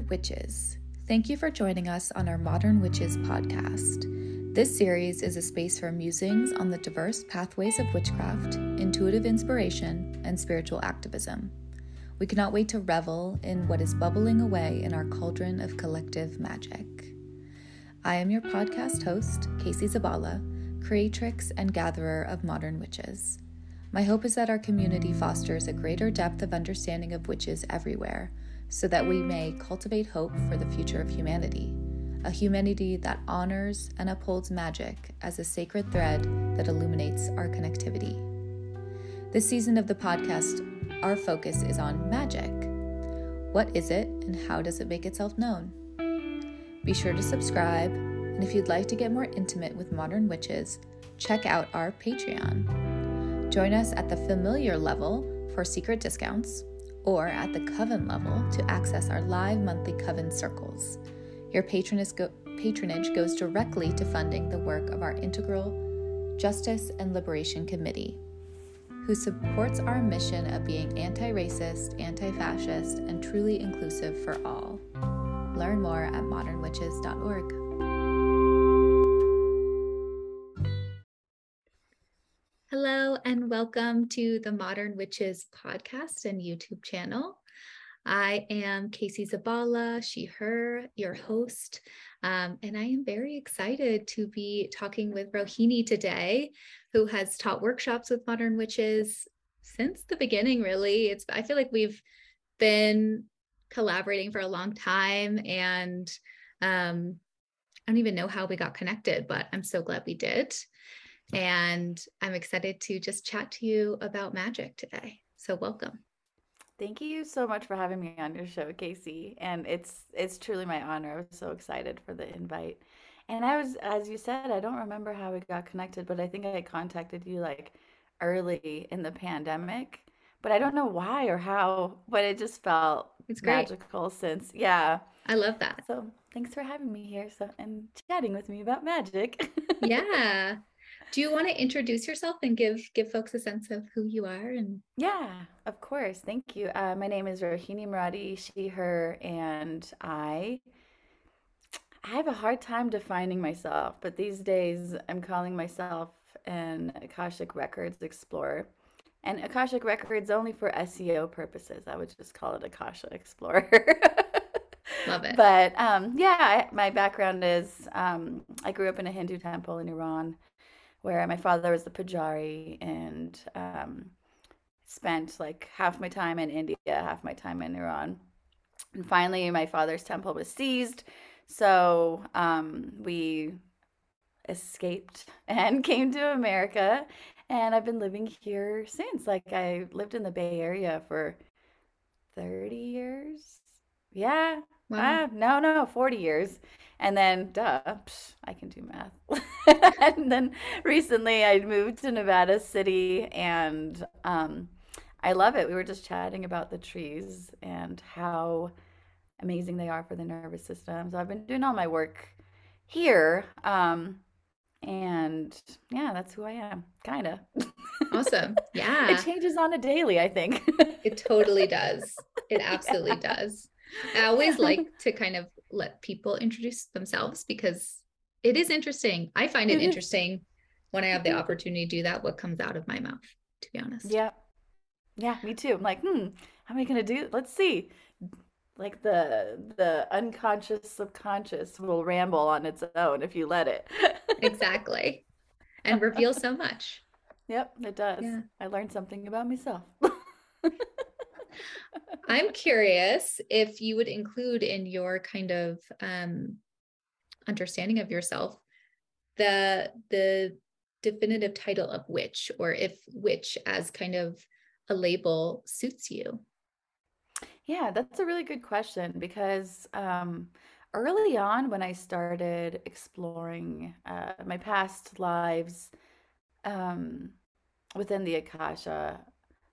Witches, thank you for joining us on our Modern Witches podcast. This series is a space for musings on the diverse pathways of witchcraft, intuitive inspiration, and spiritual activism. We cannot wait to revel in what is bubbling away in our cauldron of collective magic. I am your podcast host, Casey Zabala, creatrix and gatherer of modern witches. My hope is that our community fosters a greater depth of understanding of witches everywhere so that we may cultivate hope for the future of humanity, a humanity that honors and upholds magic as a sacred thread that illuminates our connectivity. This season of the podcast, our focus is on magic. What is it and how does it make itself known? Be sure to subscribe, and if you'd like to get more intimate with modern witches, check out our Patreon. Join us at the familiar level for secret discounts or at the coven level to access our live monthly coven circles. Your patronage, go- patronage goes directly to funding the work of our integral Justice and Liberation Committee, who supports our mission of being anti racist, anti fascist, and truly inclusive for all. Learn more at modernwitches.org. Hello, and welcome to the Modern Witches podcast and YouTube channel. I am Casey Zabala, she, her, your host, um, and I am very excited to be talking with Rohini today, who has taught workshops with modern witches since the beginning. Really, it's I feel like we've been collaborating for a long time, and um, I don't even know how we got connected, but I'm so glad we did. And I'm excited to just chat to you about magic today. So, welcome. Thank you so much for having me on your show, Casey. And it's it's truly my honor. I was so excited for the invite. And I was, as you said, I don't remember how we got connected, but I think I contacted you like early in the pandemic. But I don't know why or how, but it just felt it's great. magical since. Yeah. I love that. So thanks for having me here so and chatting with me about magic. yeah. Do you want to introduce yourself and give give folks a sense of who you are? And yeah, of course. Thank you. Uh, my name is Rohini Muradi, she, her, and I. I have a hard time defining myself, but these days I'm calling myself an Akashic Records explorer. And Akashic Records only for SEO purposes. I would just call it Akasha Explorer. Love it. But um, yeah, I, my background is um, I grew up in a Hindu temple in Iran where my father was the pujari and um, spent like half my time in India, half my time in Iran. And finally, my father's temple was seized. So um, we escaped and came to America. And I've been living here since. Like, I lived in the Bay Area for 30 years. Yeah. Wow. Ah, no, no, 40 years. And then, duh, psh, I can do math. and then recently I moved to Nevada City and um, I love it. We were just chatting about the trees and how amazing they are for the nervous system. So I've been doing all my work here. Um, and yeah, that's who I am, kind of. Awesome. Yeah. it changes on a daily, I think. it totally does. It absolutely yeah. does. I always like to kind of let people introduce themselves because it is interesting. I find it interesting when I have the opportunity to do that, what comes out of my mouth, to be honest. Yeah. Yeah, me too. I'm like, hmm, how am I gonna do? Let's see. Like the the unconscious subconscious will ramble on its own if you let it. exactly. And reveal so much. Yep, it does. Yeah. I learned something about myself. I'm curious if you would include in your kind of um, understanding of yourself the the definitive title of witch, or if witch as kind of a label suits you. Yeah, that's a really good question because um, early on when I started exploring uh, my past lives um, within the Akasha,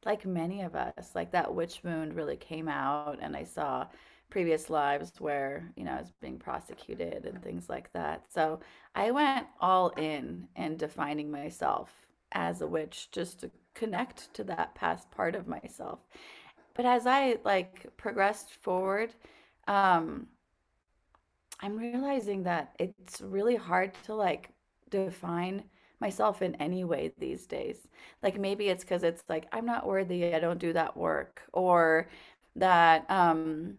like many of us, like that witch wound really came out, and I saw previous lives where you know I was being prosecuted and things like that. So I went all in in defining myself as a witch just to connect to that past part of myself. But as I like progressed forward, um I'm realizing that it's really hard to like define myself in any way these days. Like maybe it's because it's like I'm not worthy, I don't do that work, or that um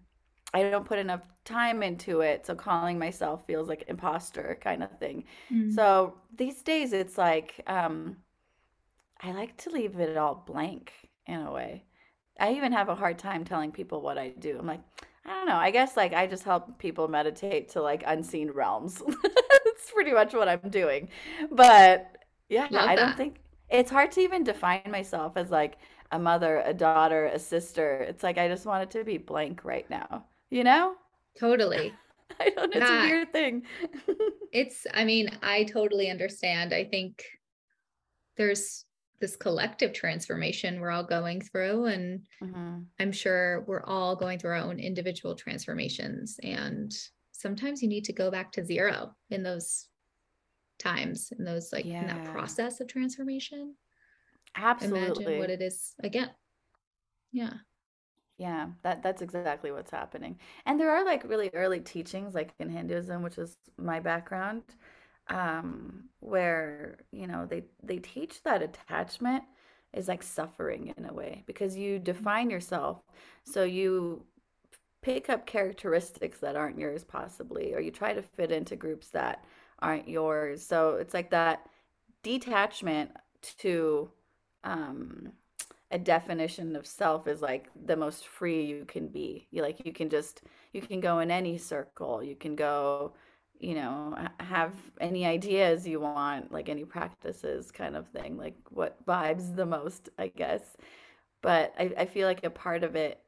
I don't put enough time into it, so calling myself feels like imposter kind of thing. Mm. So these days it's like um I like to leave it all blank in a way. I even have a hard time telling people what I do. I'm like, I don't know. I guess like I just help people meditate to like unseen realms. That's pretty much what I'm doing. But yeah, Love I don't that. think it's hard to even define myself as like a mother, a daughter, a sister. It's like I just want it to be blank right now. You know? Totally. I don't know. it's a weird thing. It's, I mean, I totally understand. I think there's this collective transformation we're all going through, and Mhm. I'm sure we're all going through our own individual transformations. And sometimes you need to go back to zero in those times, in those like in that process of transformation. Absolutely. Imagine what it is again. Yeah. Yeah, that that's exactly what's happening. And there are like really early teachings, like in Hinduism, which is my background, um, where, you know, they they teach that attachment is like suffering in a way because you define yourself. So you pick up characteristics that aren't yours possibly, or you try to fit into groups that aren't yours. So it's like that detachment to um a definition of self is like the most free you can be. You like you can just you can go in any circle. You can go, you know, have any ideas you want, like any practices kind of thing, like what vibes the most, I guess. But I, I feel like a part of it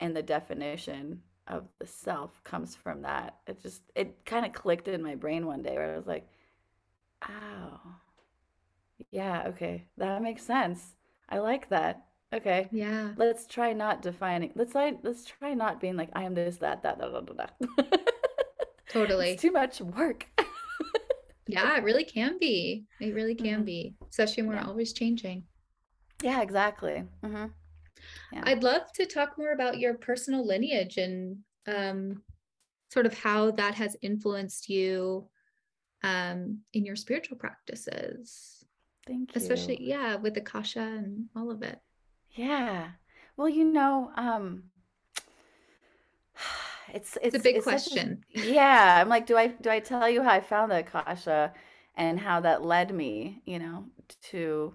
and the definition of the self comes from that. It just it kind of clicked in my brain one day where I was like, oh, yeah, okay, that makes sense. I like that. Okay, Yeah. let's try not defining. Let's like let's try not being like I am this, that, that, that, that, that. that. It's Totally. too much work. Yeah, it really can be. It really can hmm be, especially when we're always changing. Yeah, exactly. hmm Yeah. I'd love to talk more about your personal lineage and um, sort of how that has influenced you um, in your spiritual practices, Thank you. especially, yeah, with Akasha and all of it. Yeah. Well, you know, um, it's It's a big it's such a question. yeah. I'm like, do I do I tell you how I found the Akasha and how that led me, you know, to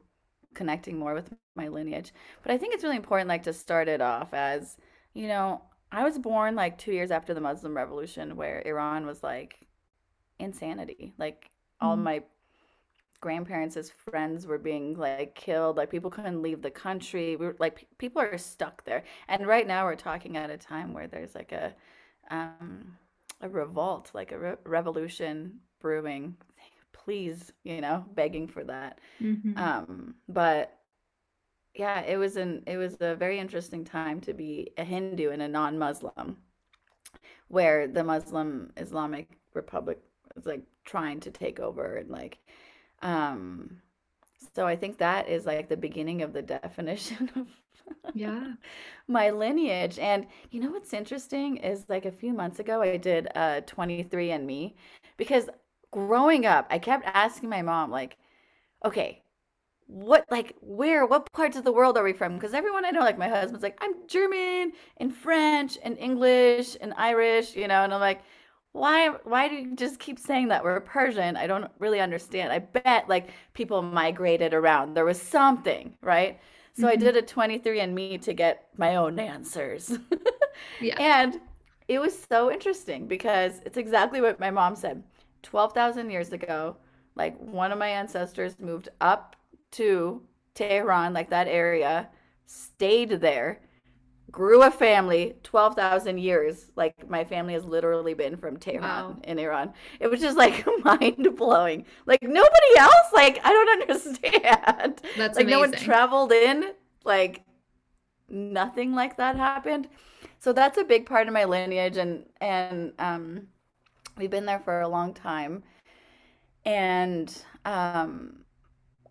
connecting more with my lineage? But I think it's really important, like, to start it off as, you know, I was born like two years after the Muslim Revolution, where Iran was like insanity. Like all Mm, my grandparents' friends were being like killed. Like people couldn't leave the country. We were like pe- people are stuck there. And right now we're talking at a time where there's like a um a revolt, like a re revolution brewing. Please, you know, begging for that. mhm. Um, but yeah, it was an it was a very interesting time to be a Hindu and a non-Muslim, where the Muslim Islamic Republic was like trying to take over and like um so I think that is like the beginning of the definition of Yeah. my lineage. And you know what's interesting is like a few months ago I did uh 23andMe because growing up I kept asking my mom like, okay, what like where what parts of the world are we from? Because everyone i know like my husband's like i'm german and french and english and irish you know and i'm like why why do you just keep saying that? We're persian. I don't really understand. I bet like people migrated around. There was something right? So i hmm did a 23andme to get my own answers. Yeah. and it was so interesting because it's exactly what my mom said 12,000 years ago like one of my ancestors moved up to Tehran, like that area, stayed there, grew a family 12,000 years. Like my family has literally been from Tehran Wow. in Iran. It was just like mind blowing. Like nobody else, like I don't understand. That's Like no one traveled in, like nothing like that happened. So that's a big part of my lineage and and um we've been there for a long time. And um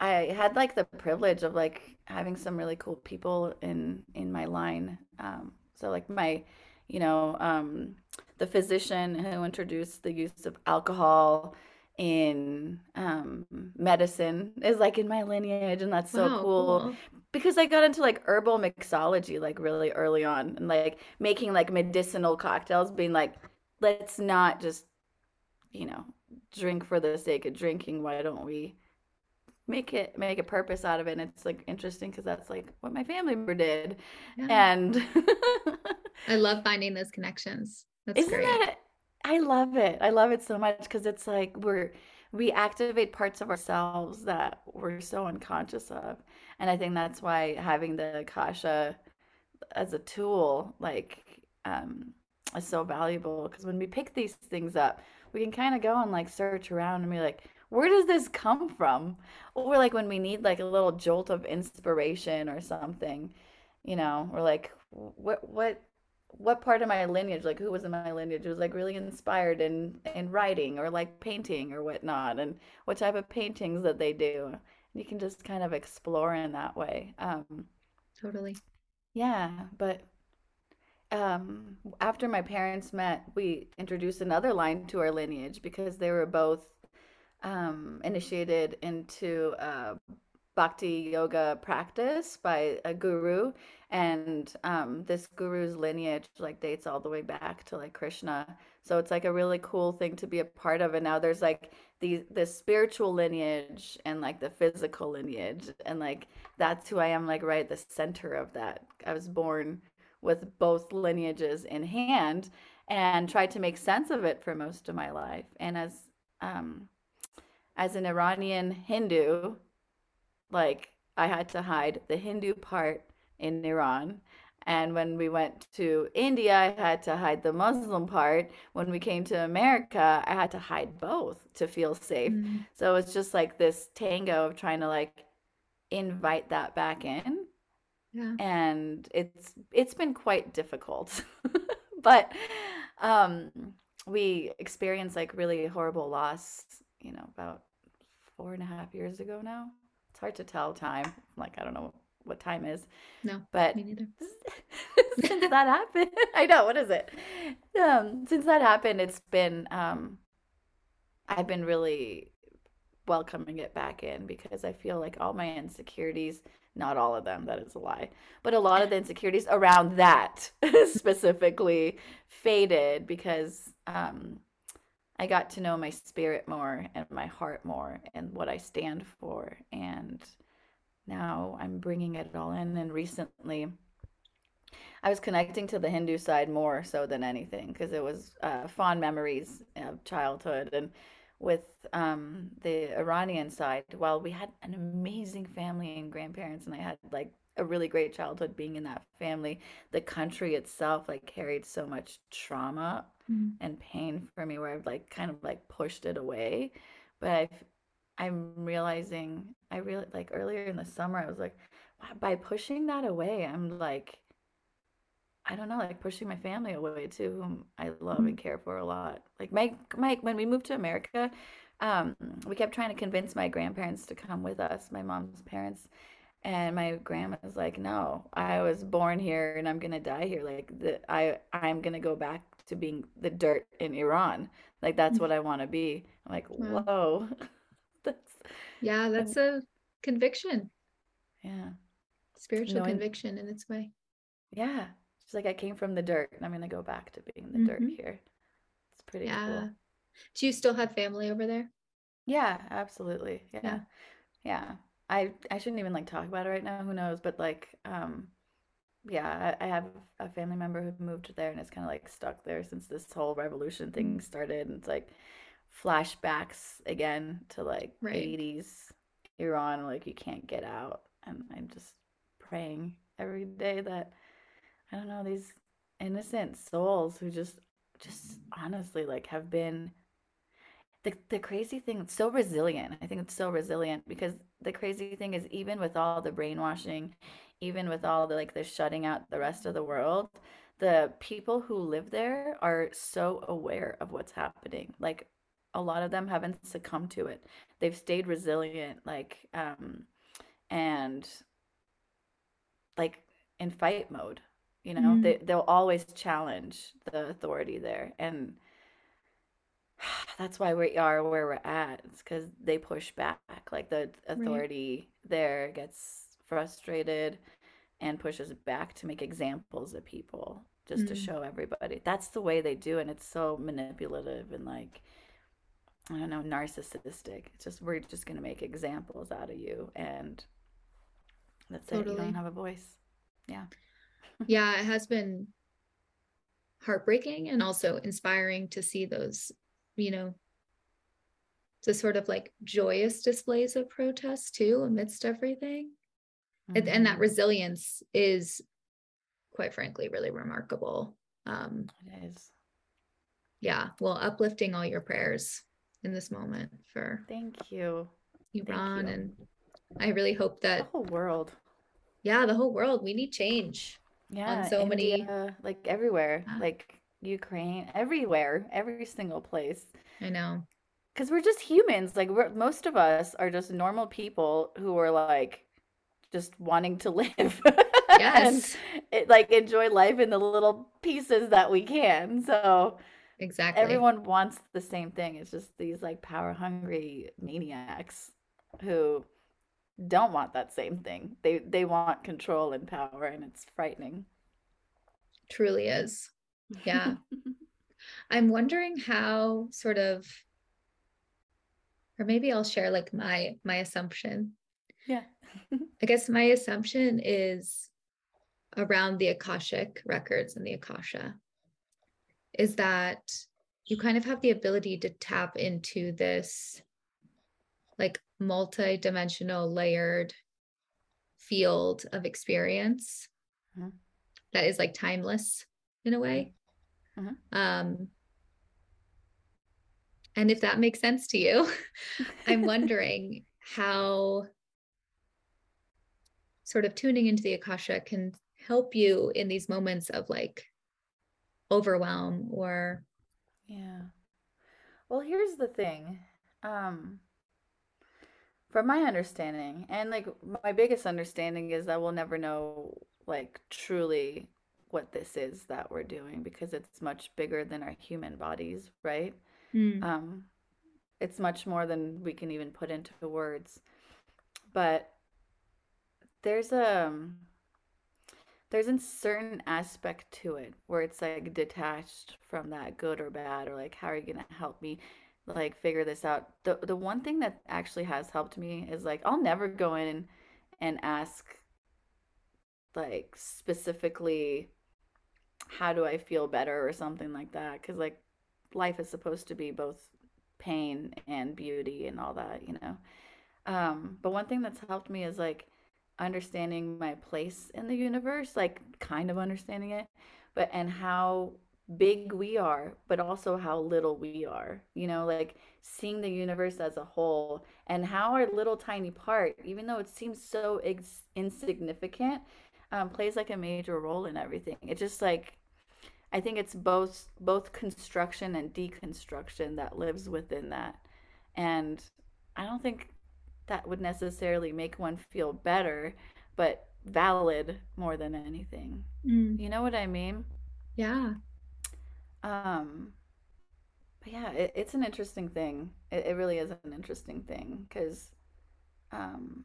I had like the privilege of like having some really cool people in in my line. Um, so like my, you know, um, the physician who introduced the use of alcohol in um, medicine is like in my lineage, and that's so Wow, cool cool. because I got into like herbal mixology like really early on, and like making like medicinal cocktails, being like, let's not just you know drink for the sake of drinking. Why don't we? make it make a purpose out of it and it's like interesting because that's like what my family member did Yeah. and I love finding those connections. That's isn't great. that i love it i love it so much because it's like we're we activate parts of ourselves that we're so unconscious of and i think that's why having the akasha as a tool like um is so valuable because when we pick these things up we can kind of go and like search around and be like where does this come from or like when we need like a little jolt of inspiration or something you know we're like what what what part of my lineage like who was in my lineage was like really inspired in in writing or like painting or whatnot and what type of paintings that they do you can just kind of explore in that way um Totally. yeah but um after my parents met we introduced another line to our lineage because they were both um initiated into uh bhakti yoga practice by a guru. And um this guru's lineage like dates all the way back to like krishna. So it's like a really cool thing to be a part of. And now there's like the the spiritual lineage and like the physical lineage. And like that's who i am like right at the center of that. I was born with both lineages in hand and tried to make sense of it for most of my life. And as um, as an Iranian Hindu, like I had to hide the Hindu part in Iran. And when we went to India, I had to hide the Muslim part. When we came to America, I had to hide both to feel safe. Mm, So it's just like this tango of trying to like invite that back in yeah. and it's it's been quite difficult but um we experienced like really horrible loss you know about four and a half years ago now it's hard to tell time like i don't know what time is No, but me neither. since that happened i know what is it um since that happened it's been um i've been really welcoming it back in because I feel like all my insecurities, not all of them, that is a lie, but a lot of the insecurities around that specifically faded because um, I got to know my spirit more and my heart more and what I stand for. And now I'm bringing it all in. And recently, I was connecting to the Hindu side more so than anything because it was uh, fond memories of childhood and with um, the Iranian side, while we had an amazing family and grandparents, and I had like a really great childhood being in that family, the country itself like carried so much trauma Mm, and pain for me where I've like kind of like pushed it away. But I've, I'm realizing, I really like earlier in the summer, I was like, wow, by pushing that away, I'm like, I don't know, like pushing my family away too, whom I love mm, and care for a lot. Like Mike, Mike, when we moved to America, um, we kept trying to convince my grandparents to come with us, my mom's parents. And my grandma was like, "No, I was born here and I'm gonna die here. Like the I I'm gonna go back to being the dirt in Iran. Like that's mm. what I want to be." I'm like, Wow. "Whoa." That's Yeah, that's a conviction, yeah. spiritual Knowing conviction in its way. yeah. She's like, "I came from the dirt and I'm gonna go back to being the dirt hmm here." It's pretty Yeah. cool. Do you still have family over there? Yeah, absolutely. Yeah. Yeah. Yeah. I I shouldn't even like talk about it right now. Who knows? But like um yeah, I, I have a family member who moved there and is kind of like stuck there since this whole revolution thing started and it's like flashbacks again to like Right. 80s Iran like you can't get out and I'm just praying every day that I don't know these innocent souls who just just honestly like have been the the crazy thing, it's so resilient. I think it's so resilient because the crazy thing is even with all the brainwashing, even with all the like the shutting out the rest of the world, the people who live there are so aware of what's happening. Like a lot of them haven't succumbed to it. They've stayed resilient, like um and like in fight mode. You know, mm. they they'll always challenge the authority there, and that's why we are where we're at. It's because they push back. Like the authority right. there gets frustrated and pushes back to make examples of people just mm. to show everybody. That's the way they do, and it's so manipulative and like I don't know, narcissistic. It's just we're just gonna make examples out of you, and that's totally. it. You don't have a voice. Yeah. Yeah, it has been heartbreaking and also inspiring to see those, you know, the sort of like joyous displays of protest too amidst everything. Mm-hmm. And, and that mm-hmm. resilience is quite frankly really remarkable. Um it is. Yeah, well, uplifting all your prayers in this moment for thank you iran thank you. and i really hope that the whole world yeah the whole world we need change yeah on so India, many like everywhere like ukraine everywhere every single place i know because we're just humans like we're most of us are just normal people who are like just wanting to live yes and it, like enjoy life in the little pieces that we can so Exactly. Everyone wants the same thing. It's just these like power hungry maniacs who don't want that same thing. They they want control and power and it's frightening. Truly is. Yeah. I'm wondering how sort of or maybe I'll share like my my assumption. Yeah. I guess my assumption is around the Akashic records and the Akasha is that you kind of have the ability to tap into this like multi-dimensional layered field of experience mm-hmm. that is like timeless in a way mm-hmm. um and if that makes sense to you i'm wondering how sort of tuning into the akasha can help you in these moments of like overwhelm or yeah well here's the thing um from my understanding and like my biggest understanding is that we'll never know like truly what this is that we're doing because it's much bigger than our human bodies right? Mm. um it's much more than we can even put into words. But there's a um, there's a certain aspect to it where it's like detached from that good or bad or like how are you gonna help me like figure this out. The the one thing that actually has helped me is like I'll never go in and ask like specifically how do I feel better? or something like that cuz like life is supposed to be both pain and beauty and all that you know? Um but one thing that's helped me is like understanding my place in the universe, like kind of understanding it, but and how big we are, but also how little we are. You know, like seeing the universe as a whole and how our little tiny part, even though it seems so ex- insignificant, um, plays like a major role in everything. It's just like I think it's both both construction and deconstruction that lives within that. And I don't think that would necessarily make one feel better, but valid more than anything. Mm. You know what I mean? Yeah. Um but yeah, it, it's an interesting thing. It, it really is an interesting thing because um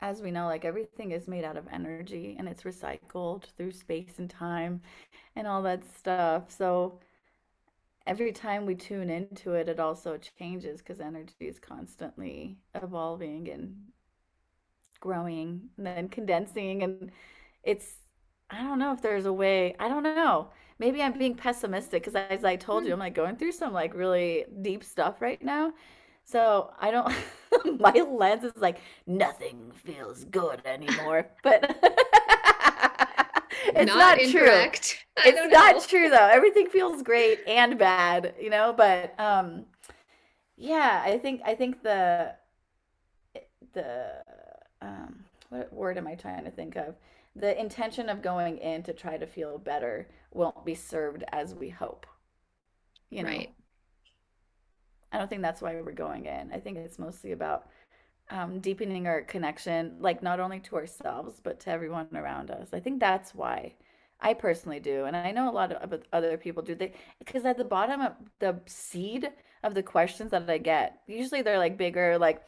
as we know, like everything is made out of energy and it's recycled through space and time and all that stuff. So every time we tune into it, it also changes because energy is constantly evolving and growing and then condensing. And it's, I don't know if there's a way, I don't know. Maybe I'm being pessimistic because as I told you, hmm. I'm like going through some like really deep stuff right now. So I don't, my lens is like, nothing feels good anymore. But it's not, not true. It's not true though. Everything feels great and bad, you know, but um yeah, I think I think the the um what word am I trying to think of? The intention of going in to try to feel better won't be served as we hope. You know. Right. I don't think that's why we're going in. I think it's mostly about um, deepening our connection, like not only to ourselves, but to everyone around us. I think that's why I personally do. And I know a lot of other people do. They, because at the bottom of the seed of the questions that I get, usually they're like bigger, like,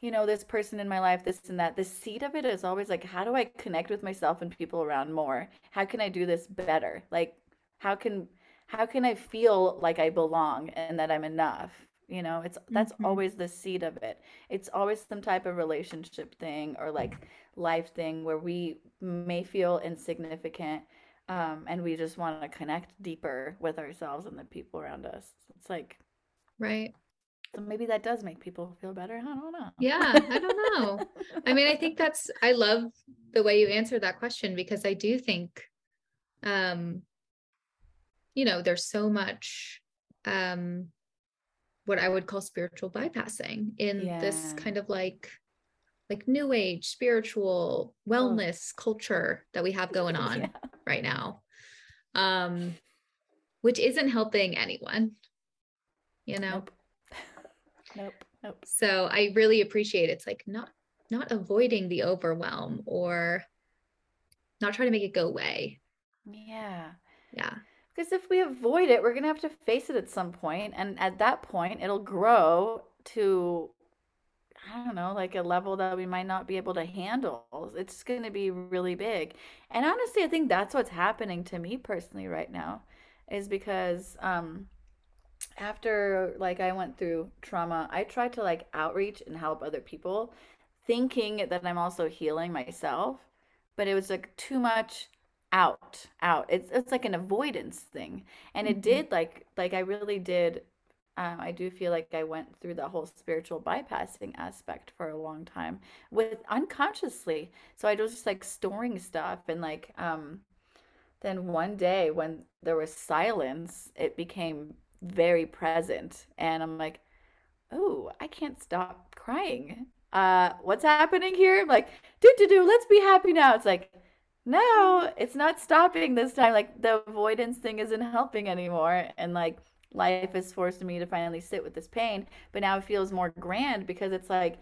you know, this person in my life, this and that. The seed of it is always like, how do I connect with myself and people around more? How can I do this better? Like, how can how can I feel like I belong and that I'm enough? You know, it's that's mm-hmm. always the seed of it. It's always some type of relationship thing or like life thing where we may feel insignificant um, and we just want to connect deeper with ourselves and the people around us. It's like, right. So maybe that does make people feel better. I don't know. Yeah, I don't know. I mean, I think that's I love the way you answered that question because I do think um you know, there's so much um what I would call spiritual bypassing in yeah. this kind of like like new age spiritual wellness oh. culture that we have going on yeah. right now um which isn't helping anyone you know nope. Nope nope so i really appreciate it. it's like not not avoiding the overwhelm or not trying to make it go away yeah yeah because if we avoid it, we're going to have to face it at some point, And at that point, it'll grow to, I don't know, like a level that we might not be able to handle. It's going to be really big. And honestly, I think that's what's happening to me personally right now is because um, after like I went through trauma, I tried to like outreach and help other people thinking that I'm also healing myself, but it was like too much out out. It's it's like an avoidance thing. And it mm-hmm. did like like i really did um, i do feel like i went through the whole spiritual bypassing aspect for a long time with unconsciously. So i was just like storing stuff and like um then one day when there was silence it became very present and i'm like oh i can't stop crying uh what's happening here I'm like do do do let's be happy now it's like no, it's not stopping this time. Like the avoidance thing isn't helping anymore. And like life is forcing me to finally sit with this pain. But now it feels more grand because it's like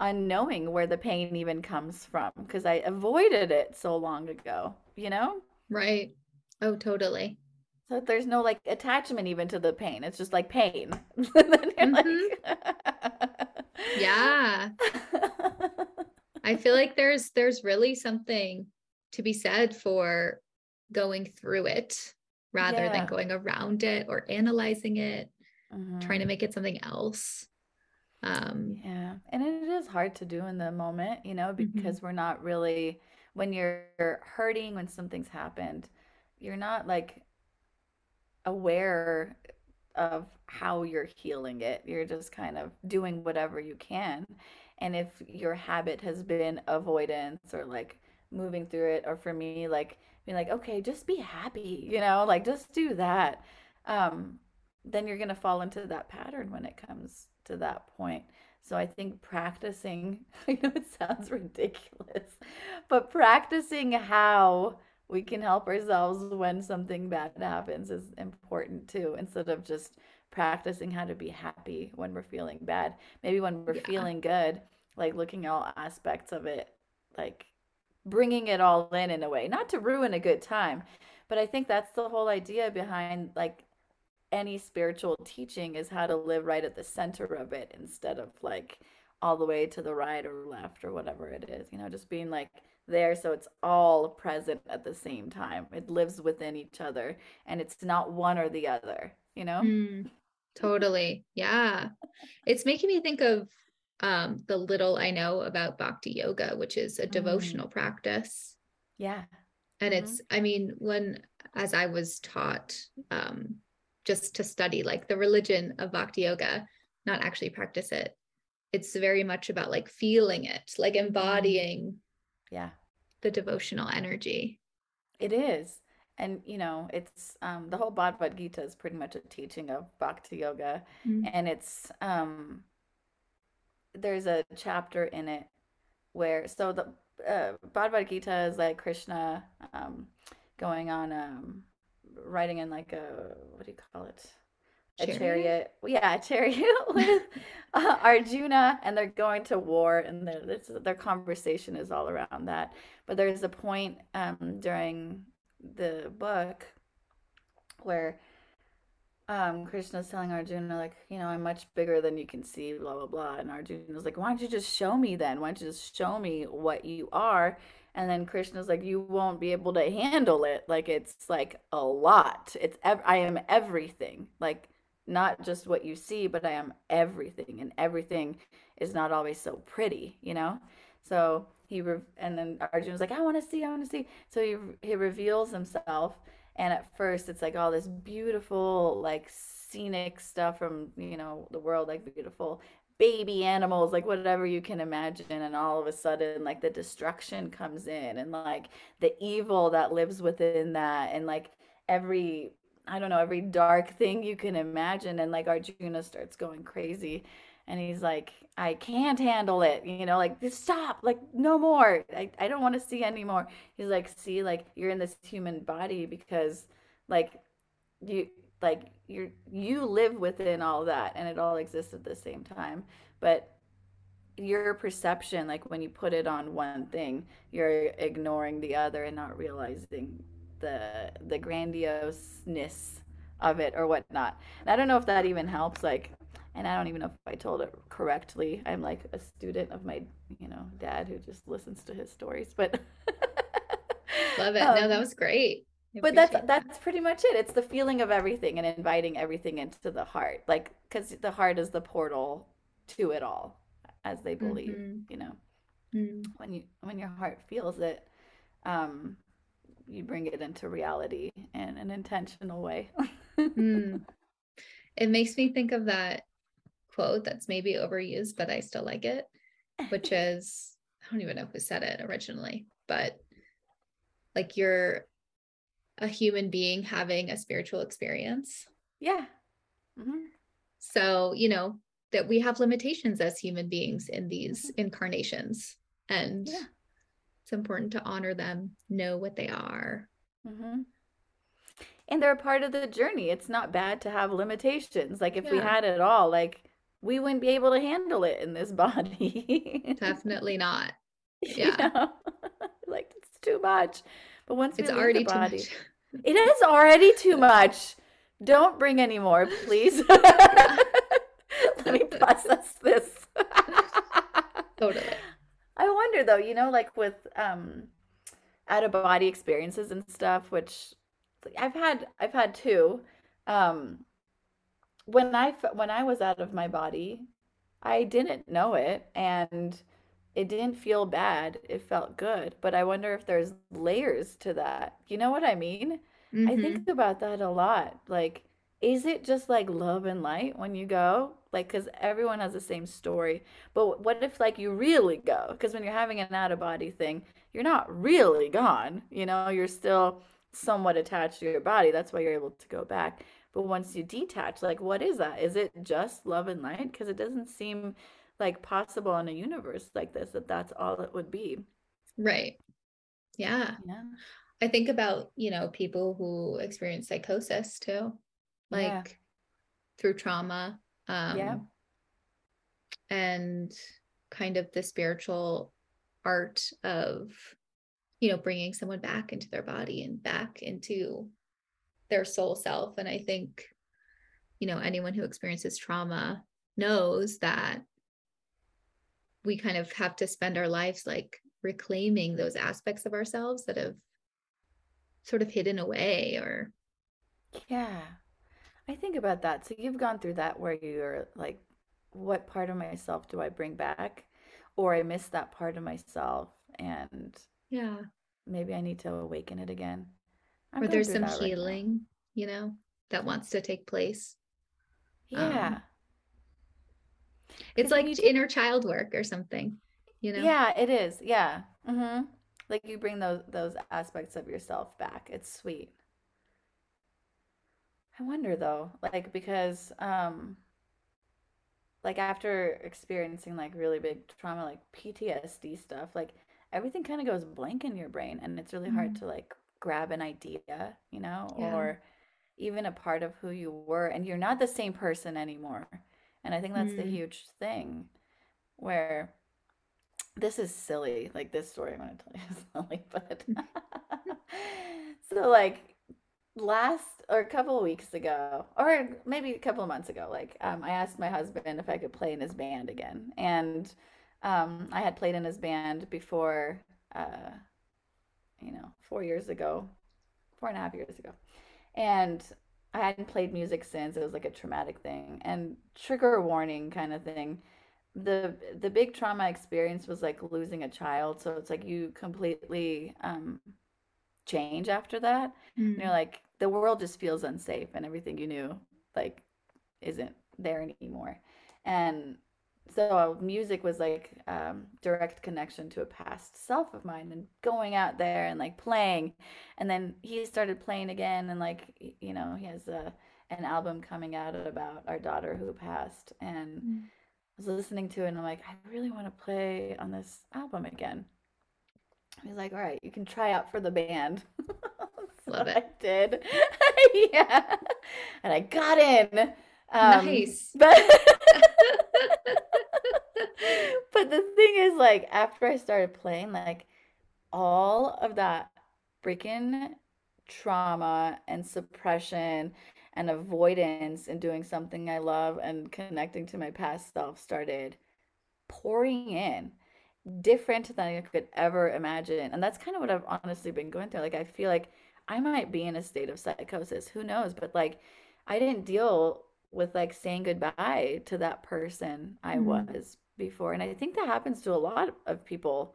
unknowing where the pain even comes from because I avoided it so long ago, you know? Right. Oh, totally. So there's no like attachment even to the pain. It's just like pain. mm-hmm. like... yeah. I feel like there's there's really something to be said for going through it rather yeah. than going around it or analyzing it, mm-hmm. trying to make it something else. Um, yeah. And it is hard to do in the moment, you know, mm-hmm. because mm-hmm. we're not really, when you're hurting, when something's happened, you're not like aware of how you're healing it. You're just kind of doing whatever you can. And if your habit has been avoidance or like moving through it or for me like being like okay just be happy you know like just do that um then you're going to fall into that pattern when it comes to that point so i think practicing i know it sounds ridiculous but practicing how we can help ourselves when something bad happens is important too instead of just practicing how to be happy when we're feeling bad maybe when we're yeah. feeling good like looking at all aspects of it like bringing it all in in a way, not to ruin a good time, but I think that's the whole idea behind like any spiritual teaching is how to live right at the center of it instead of like all the way to the right or left or whatever it is, you know, just being like there so it's all present at the same time. It lives within each other and it's not one or the other, you know? Mm, totally. Yeah. It's making me think of um, the little I know about bhakti yoga, which is a mm. devotional practice. Yeah. And mm-hmm. it's, I mean, when, as I was taught, um, just to study like the religion of bhakti yoga, not actually practice it, it's very much about like feeling it, like mm-hmm. embodying yeah the devotional energy. It is. And you know it's um the whole bhagavad gita is pretty much a teaching of bhakti yoga. Mm-hmm. and it's um there's a chapter in it where so the uh, Bhagavad Gita is like Krishna um, going on um, writing in like a what do you call it a chariot, chariot yeah, a chariot with uh, Arjuna, and they're going to war, and their their conversation is all around that. But there's a point um, during the book where um, Krishna's telling Arjuna, like, you know, I'm much bigger than you can see, blah, blah, blah. And Arjuna's like, why don't you just show me then? Why don't you just show me what you are? And then Krishna's like, you won't be able to handle it. Like, it's like a lot. It's, ev- I am everything. Like, not just what you see, but I am everything. And everything is not always so pretty, you know? So he, re- and then Arjuna's like, I want to see, I want to see. So he, he reveals himself and at first it's like all this beautiful like scenic stuff from you know the world like beautiful baby animals like whatever you can imagine and all of a sudden like the destruction comes in and like the evil that lives within that and like every i don't know every dark thing you can imagine and like arjuna starts going crazy and he's like i can't handle it you know like stop like no more i, I don't want to see anymore. He's like see like you're in this human body because like you like you're you live within all that and it all exists at the same time but your perception like when you put it on one thing you're ignoring the other and not realizing the the grandioseness of it or whatnot and i don't know if that even helps like and I don't even know if I told it correctly. I'm like a student of my, you know, dad who just listens to his stories. But love it. Um, no, that um, was great. but that's that. that's pretty much it. It's the feeling of everything and inviting everything into the heart, like because the heart is the portal to it all, as they believe. Mm-hmm. You know, mm. when you when your heart feels it, um, you bring it into reality in an intentional way. mm. It makes me think of that quote that's maybe overused, but I still like it, which is I don't even know who said it originally, but like you're a human being having a spiritual experience. Yeah. Mm-hmm. So, you know, that we have limitations as human beings in these mm-hmm. incarnations. And yeah. It's important to honor them, know what they are. Mm-hmm. And they're a part of the journey. It's not bad to have limitations. Like if yeah. we had it all, like we wouldn't be able to handle it in this body. Definitely not. Yeah. You know? like it's too much. But once it's already the body, it is already too much. Don't bring any more, please. Let me process this. totally. I wonder though, you know, like with um out of body experiences and stuff, which I've had I've had two. Um when I when I was out of my body, I didn't know it and it didn't feel bad. It felt good. But I wonder if there's layers to that. You know what I mean? Mm-hmm. I think about that a lot. Like is it just like love and light when you go? Like cuz everyone has the same story. But what if like you really go? Cuz when you're having an out of body thing, you're not really gone. You know, you're still somewhat attached to your body. That's why you're able to go back. But once you detach, like, what is that? Is it just love and light? Because it doesn't seem like possible in a universe like this that that's all it would be. Right. Yeah. Yeah. I think about, you know, people who experience psychosis too, like yeah. through trauma. Um, yeah. And kind of the spiritual art of, you know, bringing someone back into their body and back into their soul self. And I think, you know, anyone who experiences trauma knows that we kind of have to spend our lives like reclaiming those aspects of ourselves that have sort of hidden away or yeah i think about that so you've gone through that where you're like what part of myself do i bring back or i miss that part of myself and yeah maybe i need to awaken it again I'm or there's some healing, right you know, that wants to take place. Yeah. Um, it's like inner child work or something, you know? Yeah, it is. Yeah. Mm-hmm. Like you bring those those aspects of yourself back. It's sweet. I wonder though, like because um like after experiencing like really big trauma like PTSD stuff, like everything kind of goes blank in your brain and it's really mm-hmm. hard to like grab an idea, you know, yeah. or even a part of who you were and you're not the same person anymore and i think that's mm. the huge thing where this is silly like this story i'm going to tell you is silly but so like last or a couple of weeks ago or maybe a couple of months ago like um, i asked my husband if i could play in his band again. And um, i had played in his band before uh, you know four years ago four and a half years ago. And i hadn't played music since. It was like a traumatic thing and trigger warning kind of thing. The the big trauma experience was like losing a child. So it's like you completely um change after that. Mm. you're like the world just feels unsafe and everything you knew like isn't there anymore. And so music was like um, direct connection to a past self of mine and going out there and like playing. And then he started playing again and like you know he has a an album coming out about our daughter who passed. And mm. I was listening to it and I'm like I really want to play on this album again. He's like all right you can try out for the band Love it. I did. yeah. And I got in. Um, nice. But but the thing is, like, after I started playing, like, all of that freaking trauma and suppression and avoidance and doing something I love and connecting to my past self started pouring in different than I could ever imagine. And that's kind of what I've honestly been going through. Like, I feel like I might be in a state of psychosis. Who knows? But like, I didn't deal with like saying goodbye to that person I mm-hmm. was before. And I think that happens to a lot of people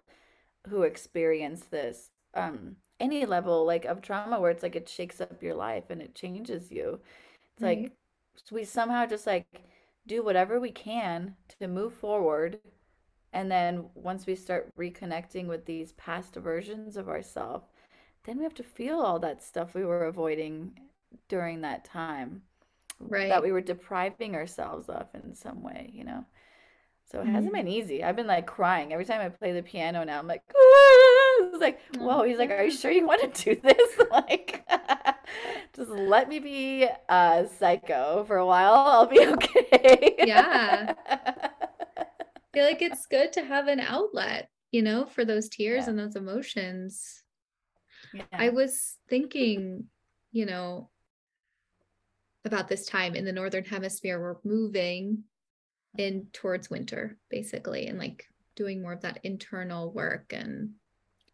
who experience this. Um, any level like of trauma where it's like it shakes up your life and it changes you. It's right. like we somehow just like do whatever we can to move forward. And then once we start reconnecting with these past versions of ourselves, then we have to feel all that stuff we were avoiding during that time right. that we were depriving ourselves of in some way you know? So it mm-hmm. hasn't been easy. I've been like crying. Every time i play the piano now i'm like it's like whoa he's like are you sure you want to do this? Like just let me be a psycho for a while i'll be okay. Yeah. I feel like it's good to have an outlet you know for those tears yeah. and those emotions yeah. I was thinking, you know, about this time in the northern hemisphere, we're moving in towards winter, basically, and like doing more of that internal work and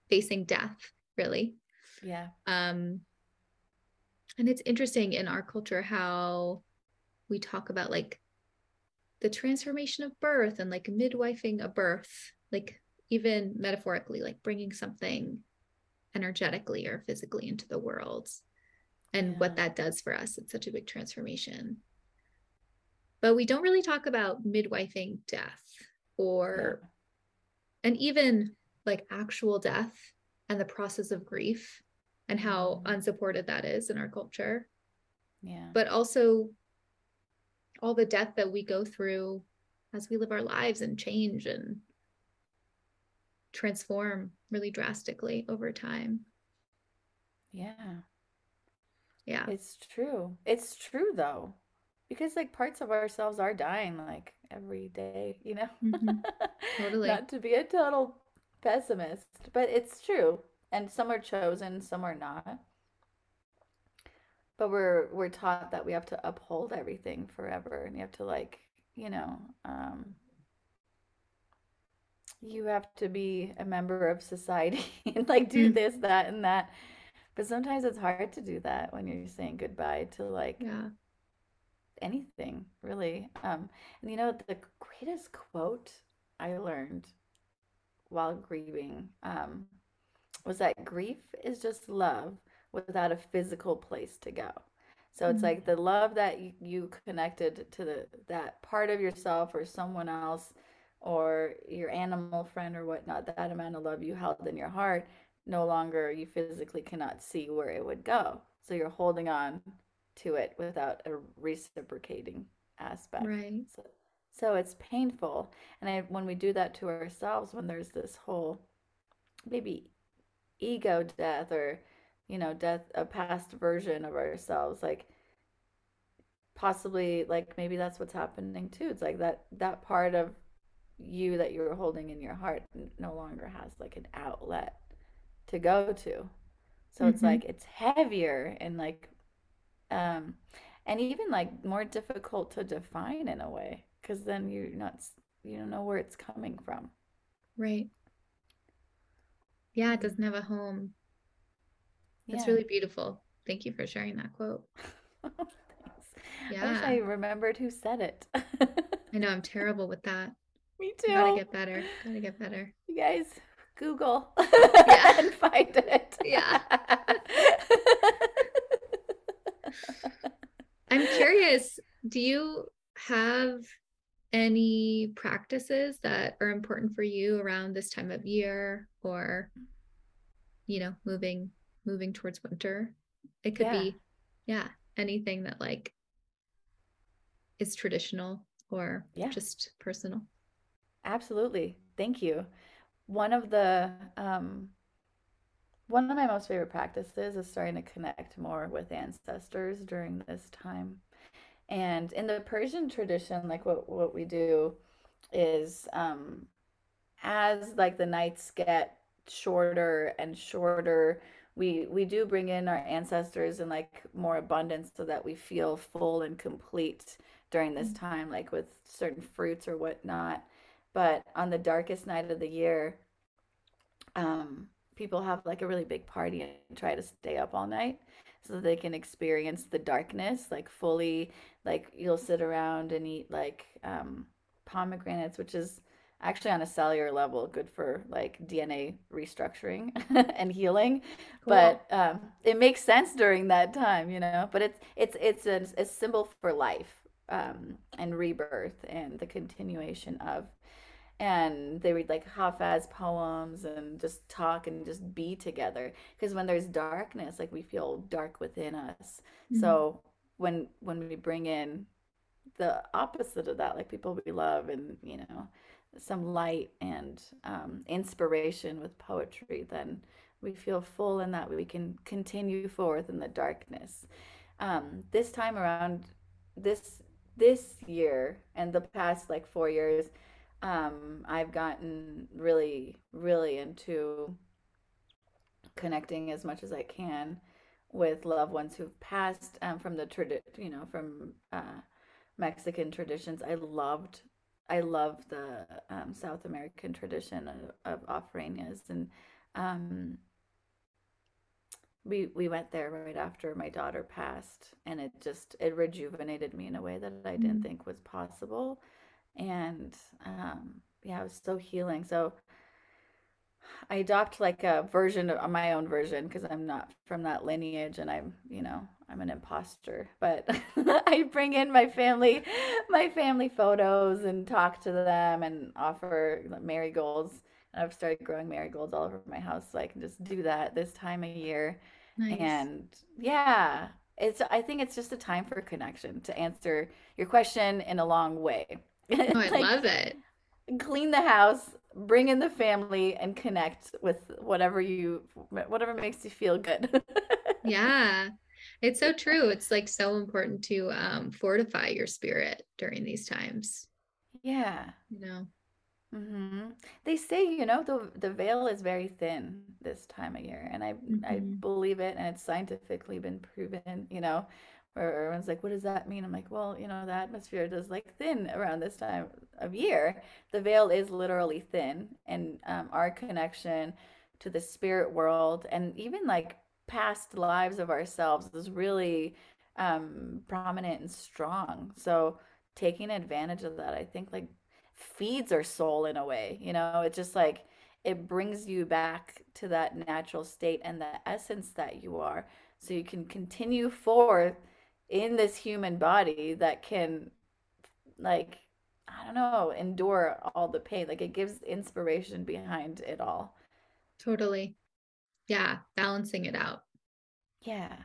facing death, really. Yeah. Um, and it's interesting in our culture how we talk about like the transformation of birth and like midwifing a birth, like even metaphorically, like bringing something energetically or physically into the world and yeah. what that does for us. It's such a big transformation. But we don't really talk about midwifing death or, yeah. and even like actual death and the process of grief and how mm. unsupported that is in our culture. Yeah. But also all the death that we go through as we live our lives and change and transform really drastically over time. Yeah. Yeah. It's true. It's true though. Because like parts of ourselves are dying like every day, you know? Mm-hmm. Totally. not to be a total pessimist, but it's true. And some are chosen, some are not. But we're we're taught that we have to uphold everything forever and you have to like, you know, um you have to be a member of society and like do mm. this, that, and that. But sometimes it's hard to do that when you're saying goodbye to like yeah. anything, really. Um, and you know, the greatest quote I learned while grieving um, was that grief is just love without a physical place to go. So it's mm-hmm. like the love that you, you connected to the that part of yourself or someone else or your animal friend or whatnot, that amount of love you held in your heart, no longer you physically cannot see where it would go. So you're holding on to it without a reciprocating aspect. Right. So, so it's painful. And I, when we do that to ourselves, when there's this whole maybe ego death or, you know, death, a past version of ourselves, like possibly like maybe that's what's happening too. It's like that that part of you that you were holding in your heart no longer has like an outlet to go to. So mm-hmm. it's like it's heavier and like um and even like more difficult to define in a way because then you're not you don't know where it's coming from. Right. Yeah, it doesn't have a home. That's yeah. really beautiful. Thank you for sharing that quote. yeah. I wish I remembered who said it. I know I'm terrible with that. Me too. Gotta get better. Gotta get better. You guys, Google yeah. and find it. Yeah. I'm curious, do you have any practices that are important for you around this time of year or you know, moving moving towards winter? It could yeah. be yeah, anything that like is traditional or yeah. just personal. Absolutely. Thank you. One of the um one of my most favorite practices is starting to connect more with ancestors during this time. And in the Persian tradition, like what what we do is um as like the nights get shorter and shorter, we we do bring in our ancestors in like more abundance so that we feel full and complete during this mm-hmm. time, like with certain fruits or whatnot. But on the darkest night of the year, um, people have like a really big party and try to stay up all night so they can experience the darkness like fully. Like you'll sit around and eat like um, pomegranates, which is actually on a cellular level good for like DNA restructuring and healing. Cool. But um, it makes sense during that time, you know. But it's it's it's a, a symbol for life um, and rebirth and the continuation of. And they read like Hafez poems and just talk and just be together. Because when there's darkness, like we feel dark within us. Mm-hmm. So when when we bring in the opposite of that, like people we love and you know some light and um, inspiration with poetry, then we feel full in that we can continue forth in the darkness. Um, this time around, this this year and the past like four years, um, I've gotten really, really into connecting as much as I can with loved ones who've passed um, from the tradi- you know, from uh, Mexican traditions. I loved I love the um, South American tradition of, of ofrendas, and um, we we went there right after my daughter passed, and it just it rejuvenated me in a way that I didn't mm-hmm. think was possible, and um, yeah, it was so healing. So I adopt like a version of my own version because I'm not from that lineage, and I'm you know I'm an imposter, but I bring in my family, my family photos and talk to them and offer marigolds. And I've started growing marigolds all over my house, so I can just do that this time of year. Nice. And yeah, it's. I think it's just a time for connection to answer your question in a long way. Oh, I like, love it. Clean the house, bring in the family, and connect with whatever you, whatever makes you feel good. yeah it's so true. It's like so important to um, fortify your spirit during these times. Yeah. You know. Mm-hmm. They say, you know, the the veil is very thin this time of year, and I mm-hmm. I believe it, and it's scientifically been proven. You know, where everyone's like, "What does that mean?" I'm like, "Well, you know, the atmosphere does like thin around this time of year. The veil is literally thin, and um, our connection to the spirit world, and even like past lives of ourselves is really um, prominent and strong. So taking advantage of that, I think like feeds our soul in a way, you know, it's just like it brings you back to that natural state and the essence that you are. So you can continue forth in this human body that can like I don't know, endure all the pain. Like it gives inspiration behind it all. Totally. Yeah balancing it out. Yeah.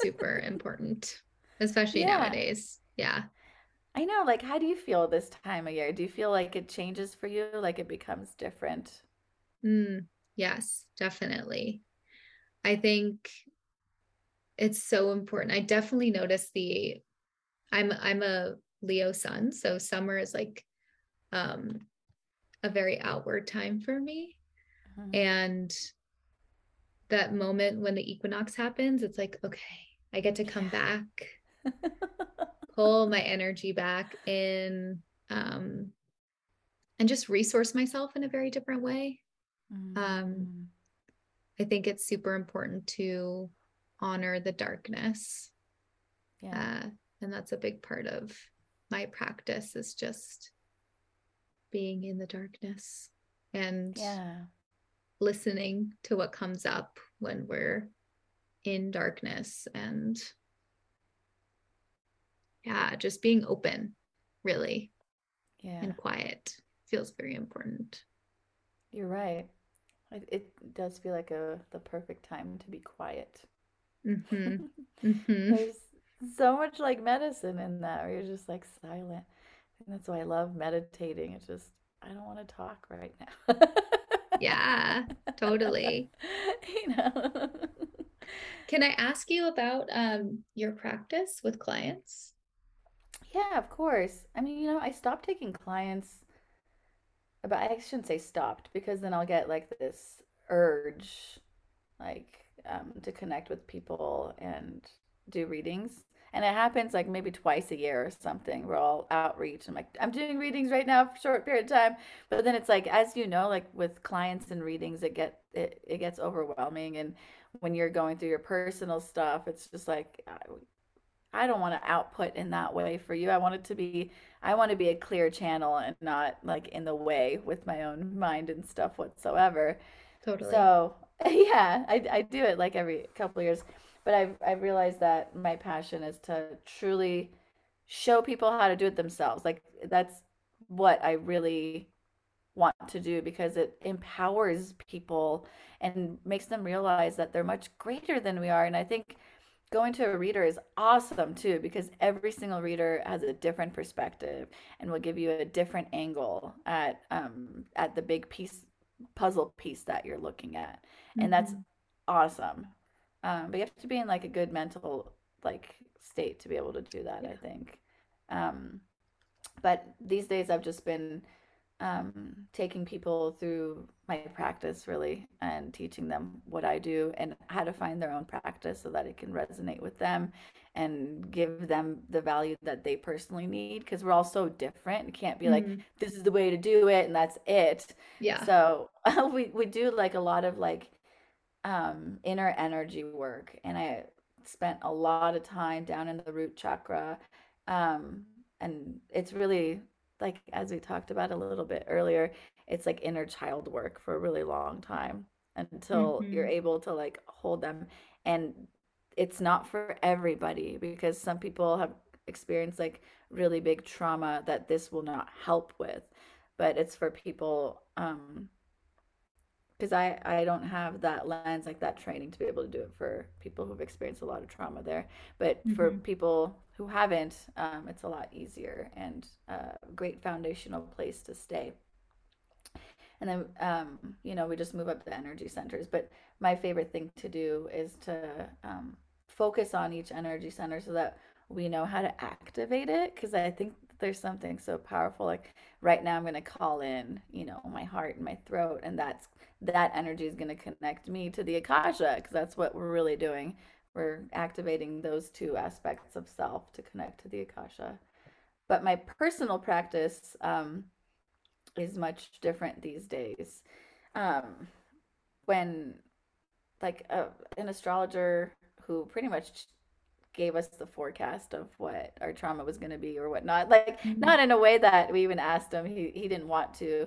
Super important especially yeah. nowadays. Yeah. I know like how do you feel this time of year? Do you feel like it changes for you? Like it becomes different? Mm, yes definitely. I think it's so important i definitely notice the I'm I'm a Leo sun, so summer is like um a very outward time for me. Mm-hmm. And that moment when the equinox happens, it's like, okay, I get to come back, pull my energy back in, um, and just resource myself in a very different way. Mm-hmm. Um, I think it's super important to honor the darkness. Yeah. Uh, and that's a big part of my practice is just being in the darkness and yeah. listening to what comes up when we're in darkness and yeah, just being open really. Yeah. And quiet feels very important. You're right. It, it does feel like a the perfect time to be quiet. Mm-hmm. Mm-hmm. There's so much like medicine in that, where you're just like silent. And that's why I love meditating. It's just I don't want to talk right now. yeah, totally. you know. Can I ask you about um, your practice with clients? Yeah, of course. I mean, you know, I stopped taking clients but I shouldn't say stopped because then I'll get like this urge, like um, to connect with people and do readings. And it happens like maybe twice a year or something. We're all outreach. I'm like, I'm doing readings right now for a short period of time. But then it's like, as you know, like with clients and readings, it get it, it gets overwhelming. And when you're going through your personal stuff, it's just like I don't want to output in that way for you. I want it to be I want to be a clear channel and not like in the way with my own mind and stuff whatsoever. Totally. So yeah, I, I do it like every couple years. But I've I've realized that my passion is to truly show people how to do it themselves. Like that's what I really want to do because it empowers people and makes them realize that they're much greater than we are. And I think going to a reader is awesome too because every single reader has a different perspective and will give you a different angle at um, at the big piece puzzle piece that you're looking at and mm-hmm. that's awesome um, but you have to be in like a good mental like state to be able to do that yeah. i think um, but these days i've just been um, taking people through my practice really and teaching them what I do and how to find their own practice so that it can resonate with them and give them the value that they personally need because we're all so different. It can't be mm-hmm. like this is the way to do it and that's it. Yeah. So we we do like a lot of like um inner energy work and I spent a lot of time down in the root chakra um and it's really like as we talked about a little bit earlier, it's like inner child work for a really long time until mm-hmm. you're able to like hold them and it's not for everybody because some people have experienced like really big trauma that this will not help with but it's for people um because I, I don't have that lens like that training to be able to do it for people who've experienced a lot of trauma there. But mm-hmm. for people who haven't um, it's a lot easier and a great foundational place to stay. And then um, you know we just move up the energy centers. But my favorite thing to do is to um, focus on each energy center so that we know how to activate it. Because i think there's something so powerful like right now i'm going to call in you know my heart and my throat and that's that energy is going to connect me to the akasha because that's what we're really doing. We're activating those two aspects of self to connect to the akasha. But my personal practice um, is much different these days. Um, when like a, an astrologer who pretty much gave us the forecast of what our trauma was going to be or whatnot. Like mm-hmm. not in a way that we even asked him. He he didn't want to,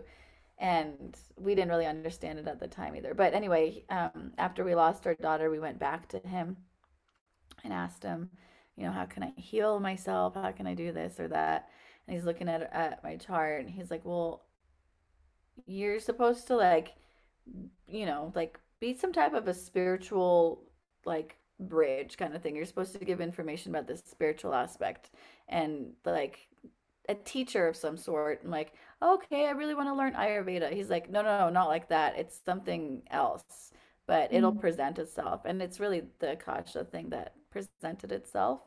and we didn't really understand it at the time either. But anyway, um, after we lost our daughter, we went back to him and asked him, you know, how can I heal myself? How can I do this or that? And he's looking at at my chart, and he's like, well, you're supposed to like, you know, like be some type of a spiritual like bridge kind of thing. You're supposed to give information about this spiritual aspect and like a teacher of some sort. I'm like, okay, I really want to learn Ayurveda. He's like, no, no, no, not like that. It's something else, but it'll mm-hmm. present itself. And it's really the Akasha thing that presented itself.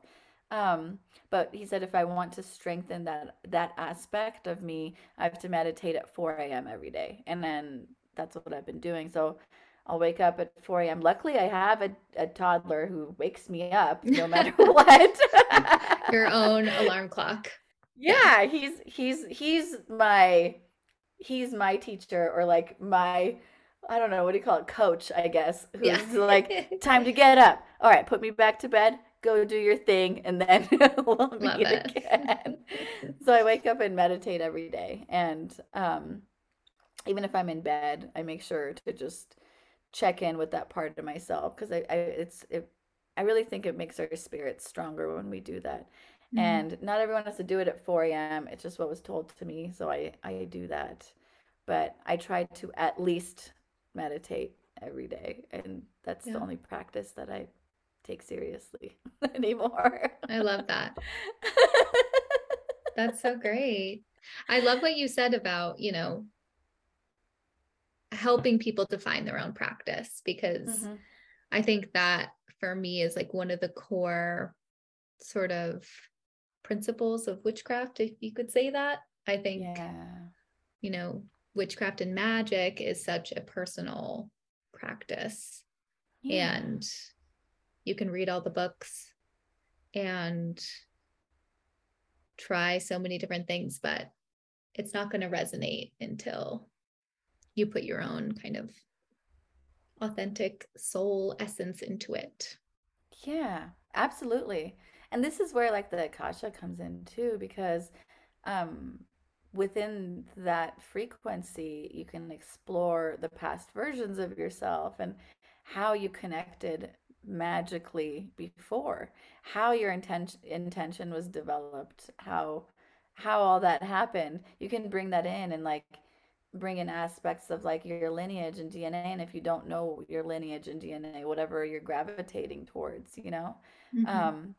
Um, but he said if I want to strengthen that that aspect of me, I have to meditate at 4 a.m. every day, and then that's what I've been doing. So I'll wake up at 4 a.m. Luckily, I have a, a toddler who wakes me up no matter what. Your own alarm clock. Yeah, he's he's he's my he's my teacher or like my I don't know what do you call it coach I guess who's yeah. like time to get up. All right, put me back to bed. Go do your thing, and then we'll meet again. so I wake up and meditate every day, and um, even if I'm in bed, I make sure to just check in with that part of myself because I, I it's it I really think it makes our spirits stronger when we do that. Mm-hmm. And not everyone has to do it at 4 a.m. It's just what was told to me. So I, I do that. But I try to at least meditate every day. And that's yeah. the only practice that I take seriously anymore. I love that. that's so great. I love what you said about, you know, helping people define their own practice because mm-hmm. I think that for me is like one of the core sort of principles of witchcraft, if you could say that. I think, yeah. you know, witchcraft and magic is such a personal practice. Yeah. And you can read all the books and try so many different things, but it's not going to resonate until you put your own kind of authentic soul essence into it. Yeah, absolutely. And this is where like the Akasha comes in too, because um, within that frequency, you can explore the past versions of yourself and how you connected magically before, how your intention intention was developed, how how all that happened. You can bring that in and like bring in aspects of like your lineage and DNA. And if you don't know your lineage and DNA, whatever you're gravitating towards, you know, mm-hmm. um,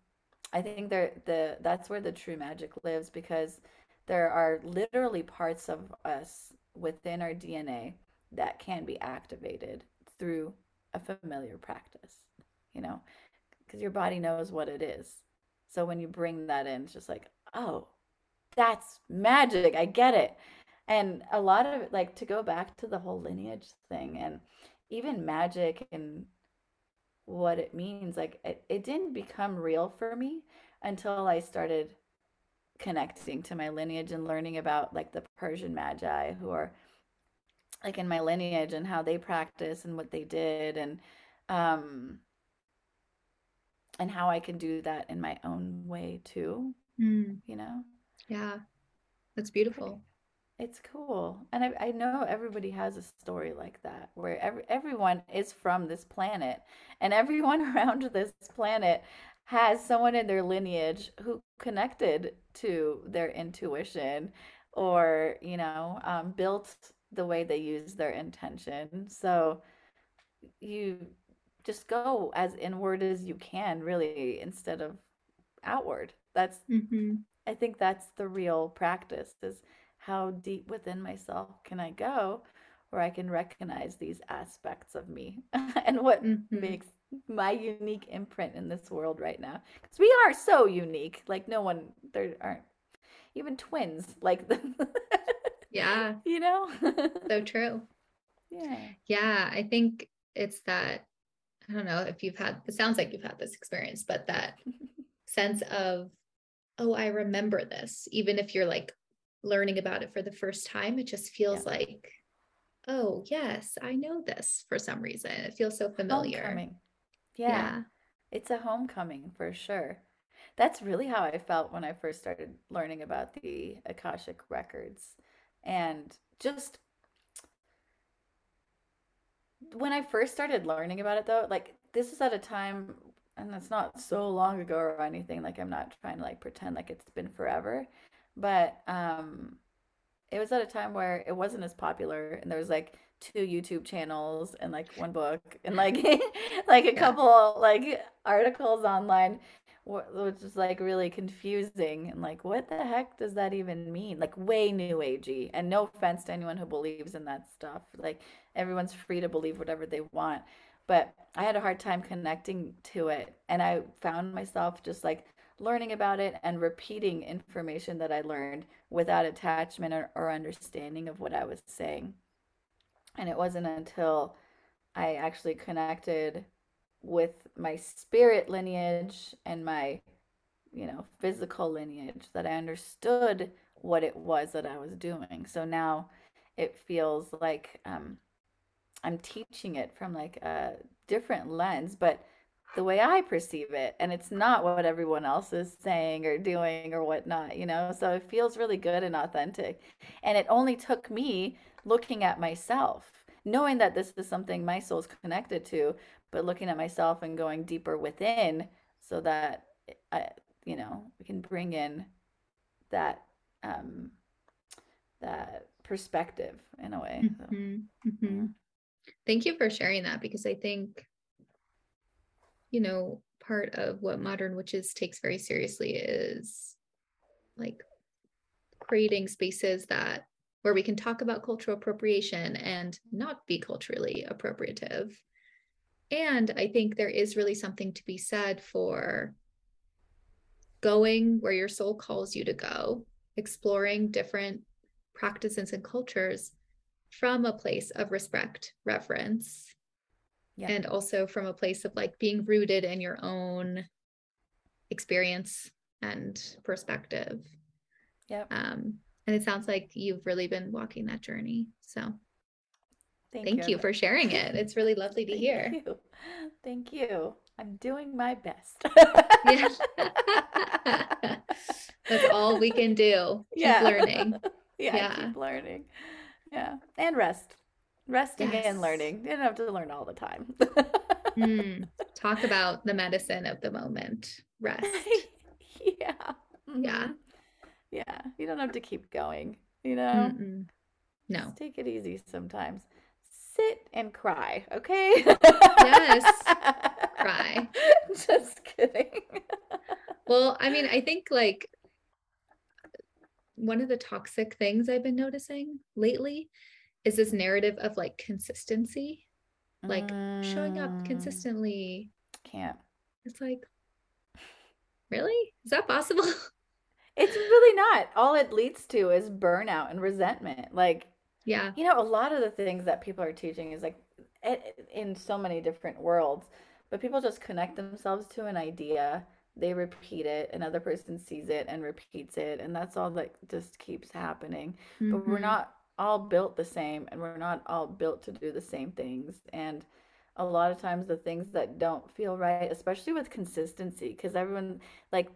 I think there the that's where the true magic lives because there are literally parts of us within our DNA that can be activated through a familiar practice, you know, because your body knows what it is. So when you bring that in, it's just like, oh, that's magic. I get it and a lot of it like to go back to the whole lineage thing and even magic and what it means like it, it didn't become real for me until i started connecting to my lineage and learning about like the persian magi who are like in my lineage and how they practice and what they did and um and how i can do that in my own way too mm. you know? Yeah. That's beautiful it's cool. And I, I know everybody has a story like that where every, everyone is from this planet and everyone around this planet has someone in their lineage who connected to their intuition or, you know, um, built the way they use their intention. So you just go as inward as you can, really, instead of outward. That's, mm-hmm. I think that's the real practice is how deep within myself can I go where I can recognize these aspects of me and what mm-hmm. makes my unique imprint in this world right now. Because we are so unique. Like, no one, there aren't even twins like them. yeah. You know? so true. Yeah. Yeah. I think it's that, I don't know if you've had, it sounds like you've had this experience, but that sense of, oh, I remember this, even if you're like learning about it for the first time, it just feels yeah. like, oh, yes, I know this for some reason. It feels so familiar. Homecoming. Yeah. yeah. It's a homecoming for sure. That's really how I felt when I first started learning about the Akashic records. And just when I first started learning about it, though, like this is at a time, and it's not so long ago or anything. Like I'm not trying to like pretend like it's been forever but um it was at a time where it wasn't as popular and there was like two YouTube channels and like one book and like like a yeah. couple like articles online which is like really confusing and like what the heck does that even mean like way new agey and no offense to anyone who believes in that stuff like everyone's free to believe whatever they want but i had a hard time connecting to it and i found myself just like learning about it and repeating information that I learned without attachment or, or understanding of what I was saying. And it wasn't until I actually connected with my spirit lineage and my, you know, physical lineage that I understood what it was that I was doing. So now it feels like um, I'm teaching it from like a different lens, but the way I perceive it. And it's not what everyone else is saying or doing or whatnot, you know? So it feels really good and authentic. And it only took me looking at myself, knowing that this is something my soul's connected to, but looking at myself and going deeper within so that I, you know, we can bring in that, um, that perspective in a way. So, Mm-hmm. Mm-hmm. Thank you for sharing that because I think, you know, part of what Modern Witches takes very seriously is like creating spaces that where we can talk about cultural appropriation and not be culturally appropriative. And I think there is really something to be said for going where your soul calls you to go, exploring different practices and cultures from a place of respect, reverence, yeah. and also from a place of like being rooted in your own experience and perspective. yeah Um, and it sounds like you've really been walking that journey. So thank, thank you. you. for sharing it. It's really lovely to thank hear. You. Thank you. I'm doing my best. That's all we can do. Keep yeah. learning. Yeah, yeah, keep learning. Yeah. And rest. Resting yes. and learning. You don't have to learn all the time. mm. Talk about the medicine of the moment. Rest. yeah. Mm-hmm. Yeah. Yeah. You don't have to keep going, you know? Mm-mm. No. Just take it easy sometimes. Sit and cry, okay? Yes. cry. Just kidding. well, I mean, I think like one of the toxic things I've been noticing lately is this narrative of like consistency, like mm. showing up mm. consistently. Can't. It's like, really? Is that possible? It's really not. All it leads to is burnout and resentment. Like, yeah. You know, a lot of the things that people are teaching is like in so many different worlds, but people just connect themselves to an idea they repeat it another person sees it and repeats it and that's all that just keeps happening mm-hmm. but we're mm-hmm. not all built the same and we're not all built to do the same things and a lot of times the things that don't feel right especially with consistency because everyone like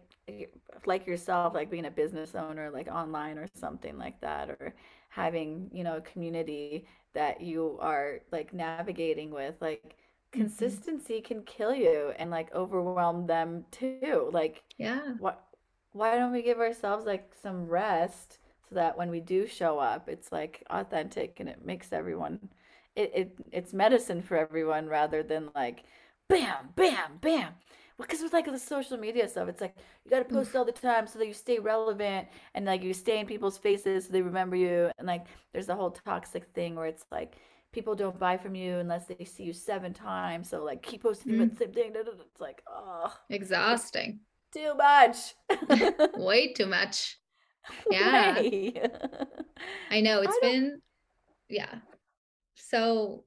like yourself like being a business owner like online or something like that or having you know a community that you are like navigating with like Mm-hmm. consistency can kill you and like overwhelm them too. Like, yeah. What why don't we give ourselves like some rest so that when we do show up, it's like authentic and it makes everyone it, it it's medicine for everyone rather than like bam, bam, bam. Because with like the social media stuff, it's like you got to post all the time so that you stay relevant and like you stay in people's faces so they remember you. And like there's the whole toxic thing where it's like people don't buy from you unless they see you seven times. So like keep posting mm. the same thing. It's like oh, exhausting. Too much. Way too much. Yeah. I know it's I been yeah. So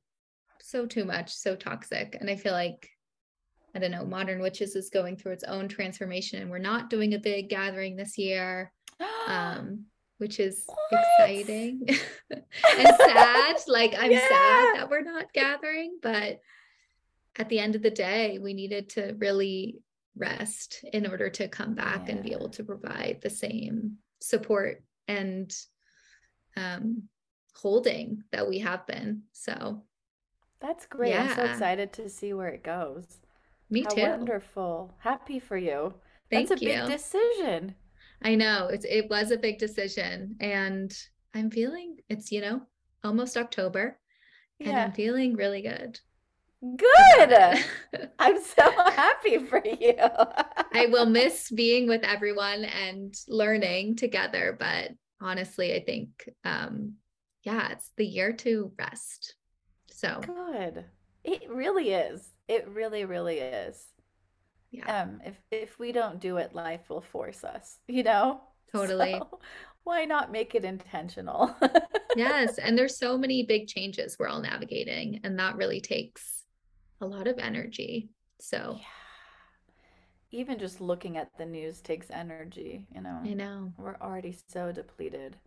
so too much, so toxic. And I feel like I don't know, Modern Witches is going through its own transformation and we're not doing a big gathering this year. Um which is what? exciting and sad. Like I'm yeah. sad that we're not gathering, but at the end of the day, we needed to really rest in order to come back yeah. and be able to provide the same support and um, holding that we have been. So that's great. Yeah. I'm so excited to see where it goes. Me How too. Wonderful. Happy for you. Thank That's a you. big decision. I know it's it was a big decision and I'm feeling it's you know almost October and. I'm feeling really good. Good. I'm so happy for you. I will miss being with everyone and learning together, but honestly, I think um yeah, it's the year to rest. So good. It really is. It really, really is. yeah. um if if we don't do it life will force us you know totally so why not make it intentional yes and there's so many big changes we're all navigating and that really takes a lot of energy so yeah. even just looking at the news takes energy you know? I know. We're already so depleted.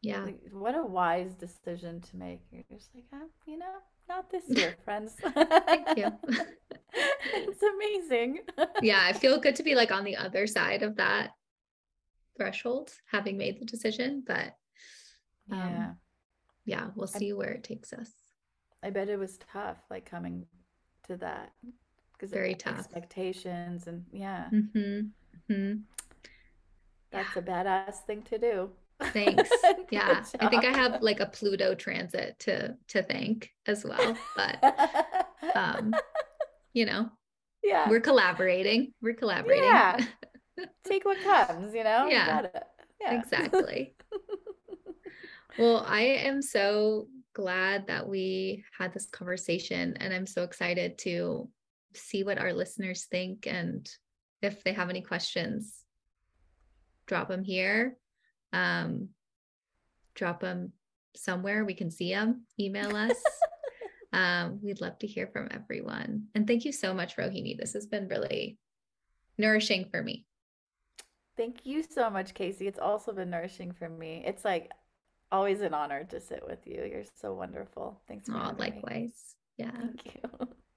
Yeah. Like, what a wise decision to make. You're just like oh, you know not this year friends. Thank you. It's amazing. Yeah i feel good to be like on the other side of that threshold having made the decision but um, yeah. yeah we'll see I, where it takes us. I bet it was tough like coming to that because very tough. expectations and yeah. Mm-hmm. Mm-hmm. that's yeah. a badass thing to do. Thanks. Yeah i think i have like a pluto transit to to thank as well but um you know yeah. we're collaborating we're collaborating. Yeah. Take what comes you know? Yeah, yeah. exactly. Well i am so glad that we had this conversation and i'm so excited to see what our listeners think and if they have any questions drop them here. Um, drop them somewhere. We can see them email us. Um, we'd love to hear from everyone. And thank you so much rohini. This has been really nourishing for me. Thank you so much casey. It's also been nourishing for me. It's like always an honor to sit with you. You're so wonderful. Thanks for oh, likewise me. yeah. Thank you